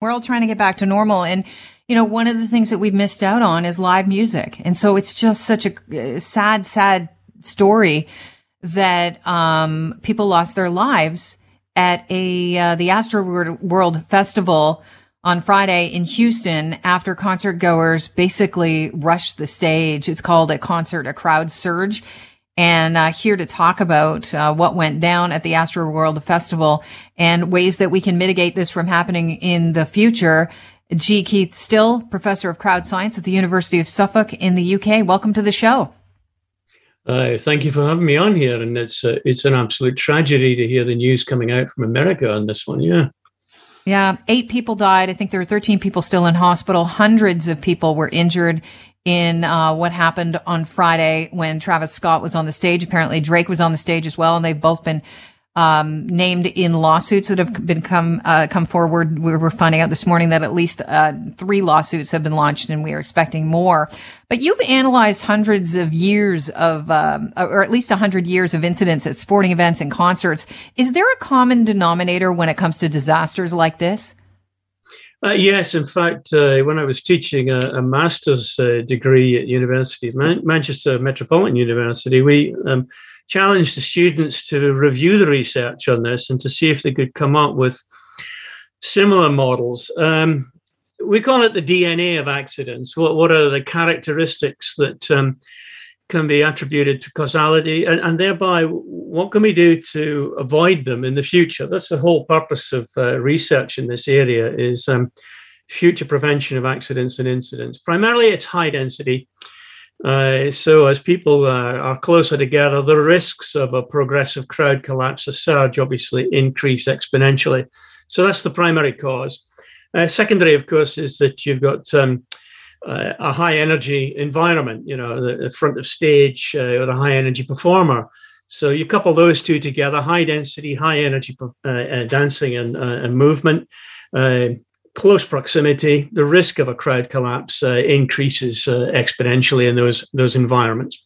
We're all trying to get back to normal. And, you know, one of the things that we've missed out on is live music. And so it's just such a uh, sad, sad story that, um, people lost their lives at a, uh, the Astro World Festival on Friday in Houston after concert goers basically rushed the stage. It's called a concert, a crowd surge and uh, here to talk about uh, what went down at the Astroworld Festival and ways that we can mitigate this from happening in the future. G. Keith Still, professor of crowd science at the University of Suffolk in the UK. Welcome to the show. Uh, thank you for having me on here, and it's uh, it's an absolute tragedy to hear the news coming out from America on this one. Yeah. Yeah, eight people died. I think there were 13 people still in hospital. Hundreds of people were injured in uh, what happened on Friday when Travis Scott was on the stage. Apparently, Drake was on the stage as well, and they've both been um, named in lawsuits that have been come uh, come forward. We were finding out this morning that at least uh, three lawsuits have been launched, and we are expecting more. But you've analyzed hundreds of years of, um, or at least hundred years of incidents at sporting events and concerts. Is there a common denominator when it comes to disasters like this? Uh, yes, in fact, uh, when I was teaching a, a master's uh, degree at University of Man- Manchester Metropolitan University, we um, challenged the students to review the research on this and to see if they could come up with similar models. Um, we call it the DNA of accidents. What what are the characteristics that um, can be attributed to causality, and, and thereby what can we do to avoid them in the future? That's the whole purpose of uh, research in this area is um, future prevention of accidents and incidents. Primarily, it's high density. Uh, so, as people uh, are closer together, the risks of a progressive crowd collapse, a surge, obviously increase exponentially. So, that's the primary cause. Uh, secondary, of course, is that you've got um, uh, a high energy environment, you know, the, the front of stage uh, or the high energy performer. So you couple those two together, high density, high energy uh, uh dancing and, uh, and movement, uh, close proximity, the risk of a crowd collapse increases exponentially in those, those environments.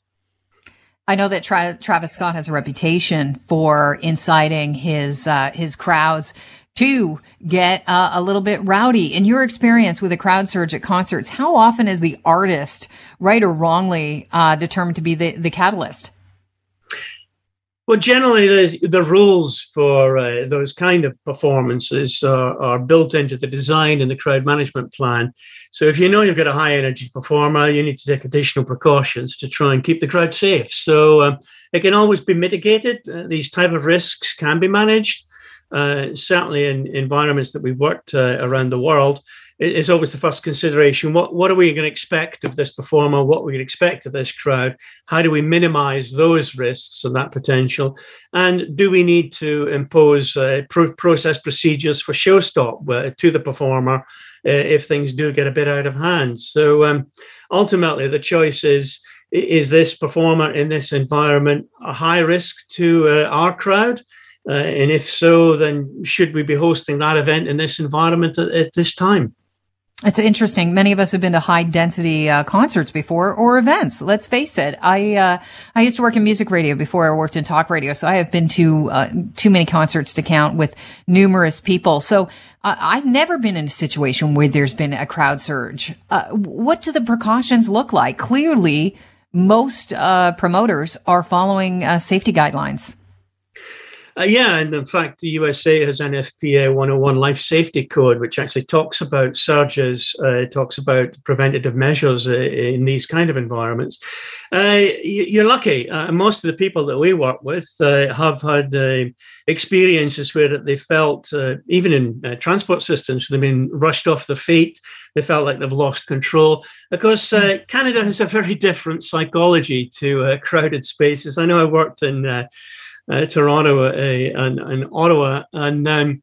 I know that Tra- Travis Scott has a reputation for inciting his his crowds to get uh, a little bit rowdy. In your experience with a crowd surge at concerts, how often is the artist, right or wrongly, uh, determined to be the, the catalyst? Well, generally, the, the rules for uh, those kind of performances are, are, built into the design and the crowd management plan. So, if you know you've got a high energy performer, you need to take additional precautions to try and keep the crowd safe. So, um, it can always be mitigated. Uh, these type of risks can be managed uh, certainly in environments that we've worked uh, around the world, it's always the first consideration. What what are we going to expect of this performer? What are we can expect of this crowd? How do we minimize those risks and that potential? And do we need to impose uh, pro- process procedures for show stop uh, to the performer uh, if things do get a bit out of hand? So um, ultimately, the choice is is this performer in this environment a high risk to uh, our crowd? Uh, and if so, then should we be hosting that event in this environment at, at this time? It's interesting. Many of us have been to high density uh, concerts before or events. Let's face it. I uh, I used to work in music radio before I worked in talk radio, so I have been to uh, too many concerts to count with numerous people. So uh, I've never been in a situation where there's been a crowd surge. Uh, what do the precautions look like? Clearly, most uh, promoters are following safety guidelines. Uh, yeah, and in fact, the USA has NFPA 101 Life Safety Code, which actually talks about surges, uh, talks about preventative measures uh, in these kind of environments. Uh, you're lucky. Uh, most of the people that we work with uh, have had experiences where they felt, even in transport systems, they've been rushed off their feet. They felt like they've lost control. Of course, Canada has a very different psychology to crowded spaces. I know I worked in uh, Toronto and, and, Ottawa. And, um,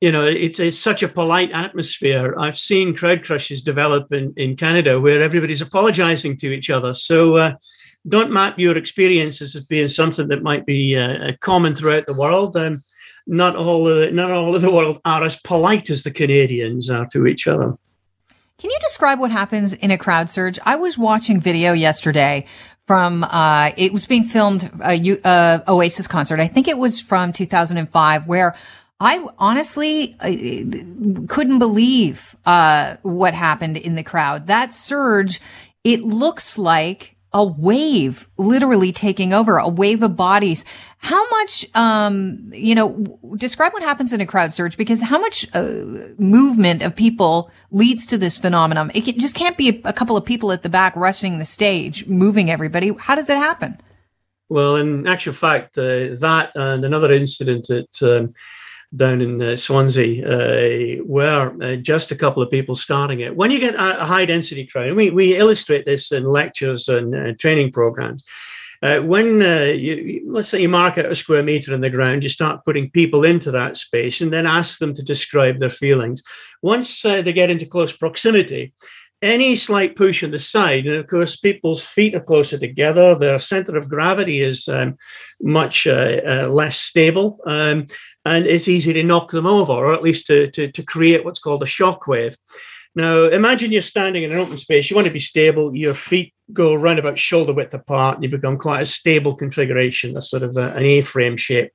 you know, it's, it's such a polite atmosphere. I've seen crowd crushes develop in, in Canada where everybody's apologizing to each other. So uh, don't map your experiences as being something that might be uh, common throughout the world. Um, not all of the, not all of the world are as polite as the Canadians are to each other. Can you describe what happens in a crowd surge? I was watching video yesterday from uh, it was being filmed a uh, uh, Oasis concert. I think it was from 2005, where I honestly uh, couldn't believe uh, what happened in the crowd. That surge, it looks like a wave literally taking over, a wave of bodies. How much, um, you know, describe what happens in a crowd surge because how much uh, movement of people leads to this phenomenon? It just can't be a, a, couple of people at the back rushing the stage, moving everybody. How does it happen? Well, in actual fact, uh, that and another incident at um, down in uh, Swansea uh, were uh, just a couple of people starting it. When you get a, high density crowd, we, we illustrate this in lectures and uh, training programs. Uh, when uh, you, let's say you mark out a square meter in the ground, you start putting people into that space and then ask them to describe their feelings. Once they get into close proximity, any slight push on the side, and of course, people's feet are closer together. Their center of gravity is um, much uh, uh, less stable, um, and it's easy to knock them over, or at least to, to, to create what's called a shock wave. Now, imagine you're standing in an open space. You want to be stable. Your feet go around about shoulder width apart, and you become quite a stable configuration, a sort of a, an A-frame shape.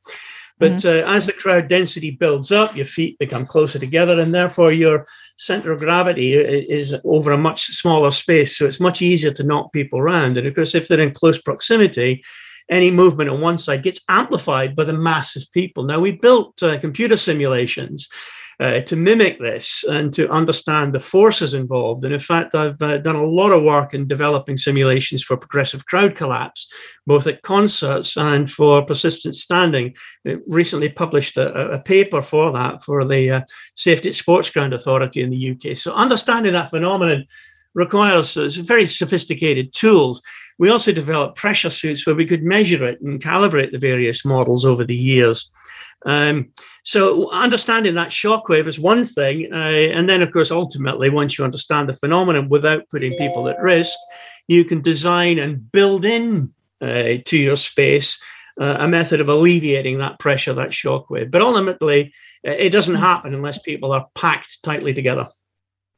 But mm-hmm. uh, as the crowd density builds up, your feet become closer together, and therefore your center of gravity is over a much smaller space. So it's much easier to knock people around. And of course, if they're in close proximity, any movement on one side gets amplified by the mass of people. Now, we built uh, computer simulations uh, to mimic this and to understand the forces involved. And in fact, I've uh, done a lot of work in developing simulations for progressive crowd collapse, both at concerts and for persistent standing. It recently published a, a, paper for that for the uh, Safety at Sports Ground Authority in the UK. So understanding that phenomenon requires uh, very sophisticated tools. We also developed pressure suits where we could measure it and calibrate the various models over the years. Um, so understanding that shockwave is one thing, uh, and then of course ultimately, once you understand the phenomenon without putting people at risk, you can design and build in uh, to your space uh, a method of alleviating that pressure, that shockwave. But ultimately, uh, it doesn't hmm. happen unless people are packed tightly together.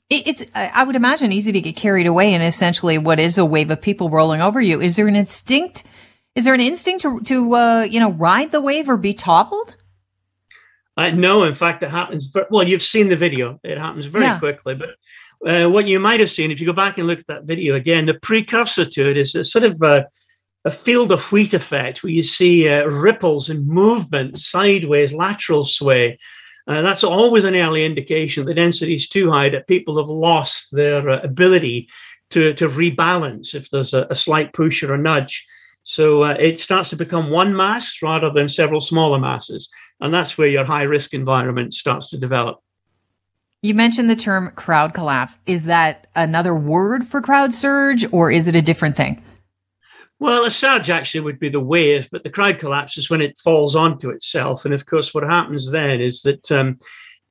It's, I would imagine, easy to get carried away in essentially what is a wave of people rolling over you. Is there an instinct? Is there an instinct to, to uh, you know, ride the wave or be toppled? Uh, no, in fact, it happens. Well, you've seen the video. It happens very yeah. quickly. But uh, what you might have seen, if you go back and look at that video again, the precursor to it is a sort of a, a field of wheat effect where you see uh, ripples and movement, sideways, lateral sway. Uh, that's always an early indication the density is too high, that people have lost their uh, ability to, to rebalance if there's a, a slight push or a nudge. So uh, it starts to become one mass rather than several smaller masses. And that's where your high risk environment starts to develop. You mentioned the term crowd collapse. Is that another word for crowd surge or is it a different thing? Well, a surge actually would be the wave, but the crowd collapse is when it falls onto itself. And of course, what happens then is that um,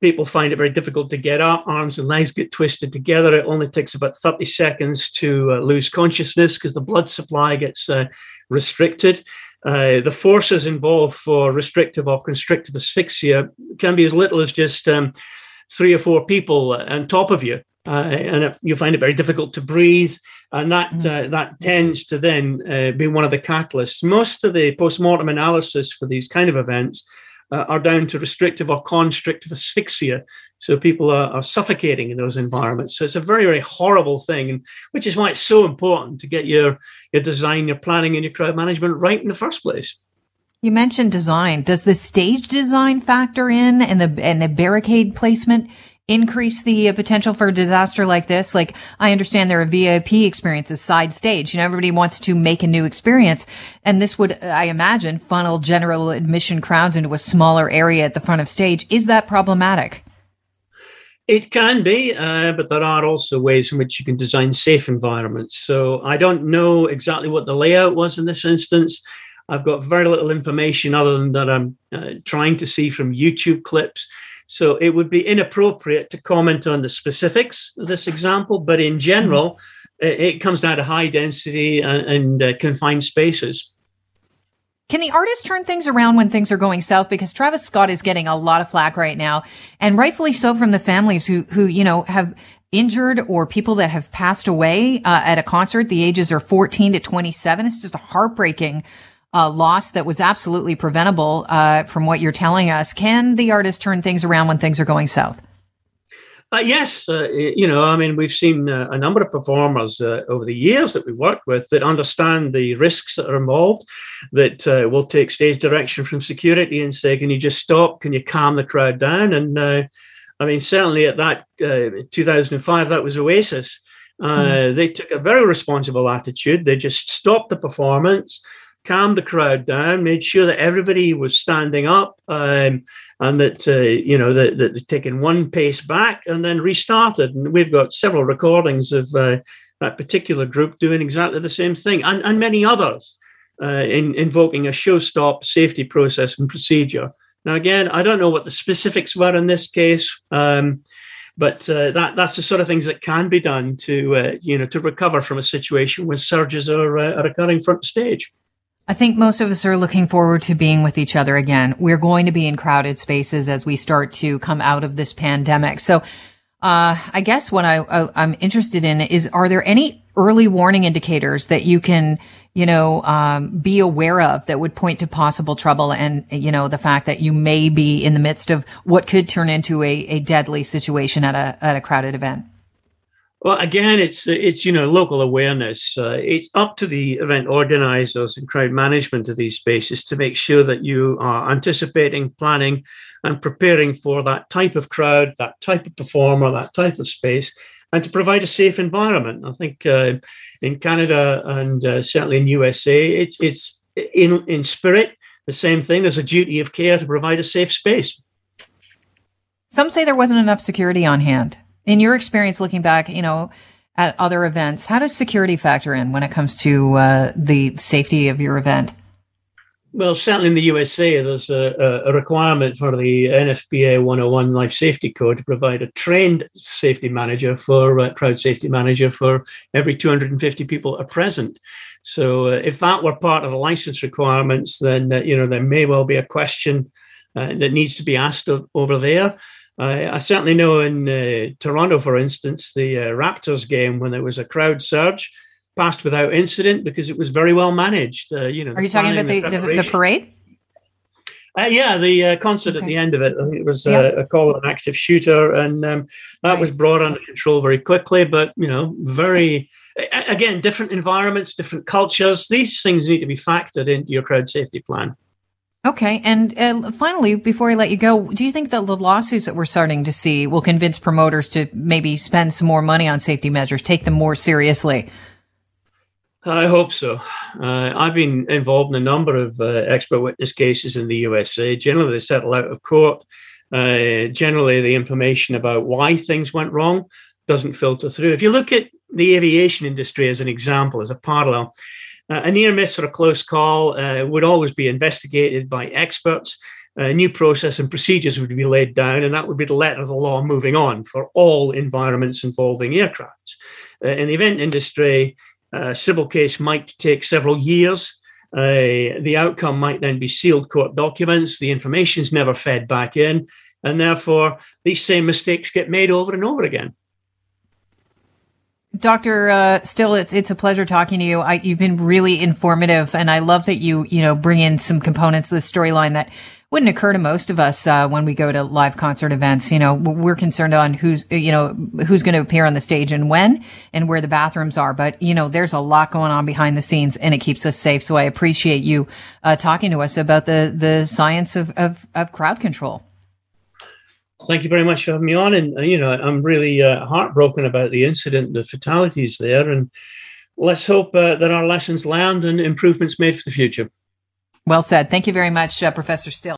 people find it very difficult to get up, arms and legs get twisted together. It only takes about 30 seconds to uh, lose consciousness because the blood supply gets uh, restricted. Uh, the forces involved for restrictive or constrictive asphyxia can be as little as just um, three or four people on top of you. Uh, and it, you find it very difficult to breathe, and that mm. uh, that tends to then uh, be one of the catalysts. Most of the post-mortem analysis for these kind of events uh, are down to restrictive or constrictive asphyxia, so people are, are, suffocating in those environments. So it's a very, very horrible thing, and which is why it's so important to get your your design, your planning, and your crowd management right in the first place. You mentioned design. Does the stage design factor in, and the and the barricade placement increase the uh, potential for a disaster like this? Like, I understand there are VIP experiences side stage. You know, everybody wants to make a new experience. And this would, I imagine, funnel general admission crowds into a smaller area at the front of stage. Is that problematic? It can be, uh, but there are also ways in which you can design safe environments. So I don't know exactly what the layout was in this instance. I've got very little information other than that I'm uh, trying to see from YouTube clips. So it would be inappropriate to comment on the specifics of this example, but in general, mm-hmm. it comes down to high density and, and uh, confined spaces. Can the artist turn things around when things are going south? Because Travis Scott is getting a lot of flack right now, and rightfully so from the families who, who, you know, have injured or people that have passed away uh, at a concert. The ages are 14 to 27. It's just a heartbreaking uh, loss that was absolutely preventable uh, from what you're telling us. Can the artist turn things around when things are going south? Uh, yes, uh, you know, I mean, we've seen uh, a number of performers uh, over the years that we've worked with that understand the risks that are involved, that uh, will take stage direction from security and say, "Can you just stop? Can you calm the crowd down?" And uh, I mean, certainly at that 2005, that was Oasis. Mm. They took a very responsible attitude. They just stopped the performance calmed the crowd down, made sure that everybody was standing up, um, and that uh, you know that, that they're taken one pace back and then restarted. And we've got several recordings of uh, that particular group doing exactly the same thing, and, and many others uh, in invoking a show stop safety process and procedure. Now, again, I don't know what the specifics were in this case. Um, but uh, that that's the sort of things that can be done to uh, you know to recover from a situation when surges are, uh, are occurring front stage. I think most of us are looking forward to being with each other again. We're going to be in crowded spaces as we start to come out of this pandemic. So, uh, I guess what I, I, am interested in is, are there any early warning indicators that you can, you know, um, be aware of that would point to possible trouble and, you know, the fact that you may be in the midst of what could turn into a, a deadly situation at a, at a crowded event? Well, again, it's it's you know local awareness. Uh, it's up to the event organizers and crowd management of these spaces to make sure that you are anticipating, planning, and preparing for that type of crowd, that type of performer, that type of space, and to provide a safe environment. I think uh, in Canada and uh, certainly in USA, it's it's in in spirit the same thing. There's a duty of care to provide a safe space. Some say there wasn't enough security on hand in your experience looking back, you know, at other events, how does security factor in when it comes to uh, the safety of your event? Well, certainly in the USA, there's a, a, requirement for the NFPA 101 Life Safety Code to provide a trained safety manager for uh, crowd safety manager for every 250 people are present. So, uh, if that were part of the license requirements, then uh, you know there may well be a question uh, that needs to be asked over there. I, I certainly know in uh, Toronto, for instance, the uh, Raptors game when there was a crowd surge passed without incident because it was very well managed. Uh, you know, are you talking about the, the, the, parade? Uh, yeah, the uh, concert okay. at the end of it. I think it was uh, a call an active shooter, and um, that right. was brought under control very quickly. But you know, very again, different environments, different cultures. These things need to be factored into your crowd safety plan. Okay. And uh, finally, before I let you go, do you think that the lawsuits that we're starting to see will convince promoters to maybe spend some more money on safety measures, take them more seriously? I hope so. Uh, I've been involved in a number of uh, expert witness cases in the USA. Generally, they settle out of court. Uh, generally, the information about why things went wrong doesn't filter through. If you look at the aviation industry as an example, as a parallel, a near miss or a close call uh, would always be investigated by experts. A new process and procedures would be laid down, and that would be the letter of the law moving on for all environments involving aircraft. Uh, in the event industry, a civil case might take several years. Uh, the outcome might then be sealed court documents. The information is never fed back in, and therefore these same mistakes get made over and over again. Dr. Uh, Still, it's it's a pleasure talking to you. I, you've been really informative, and I love that you you know bring in some components of the storyline that wouldn't occur to most of us uh, when we go to live concert events. You know, we're concerned on who's you know who's going to appear on the stage and when, and where the bathrooms are. But you know, there's a lot going on behind the scenes, and it keeps us safe. So I appreciate you uh, talking to us about the the science of of, of crowd control thank you very much for having me on. And, uh, you know, I'm really uh, heartbroken about the incident, the fatalities there. And let's hope uh, that our lessons learned and improvements made for the future. Well said. Thank you very much, uh, Professor Still.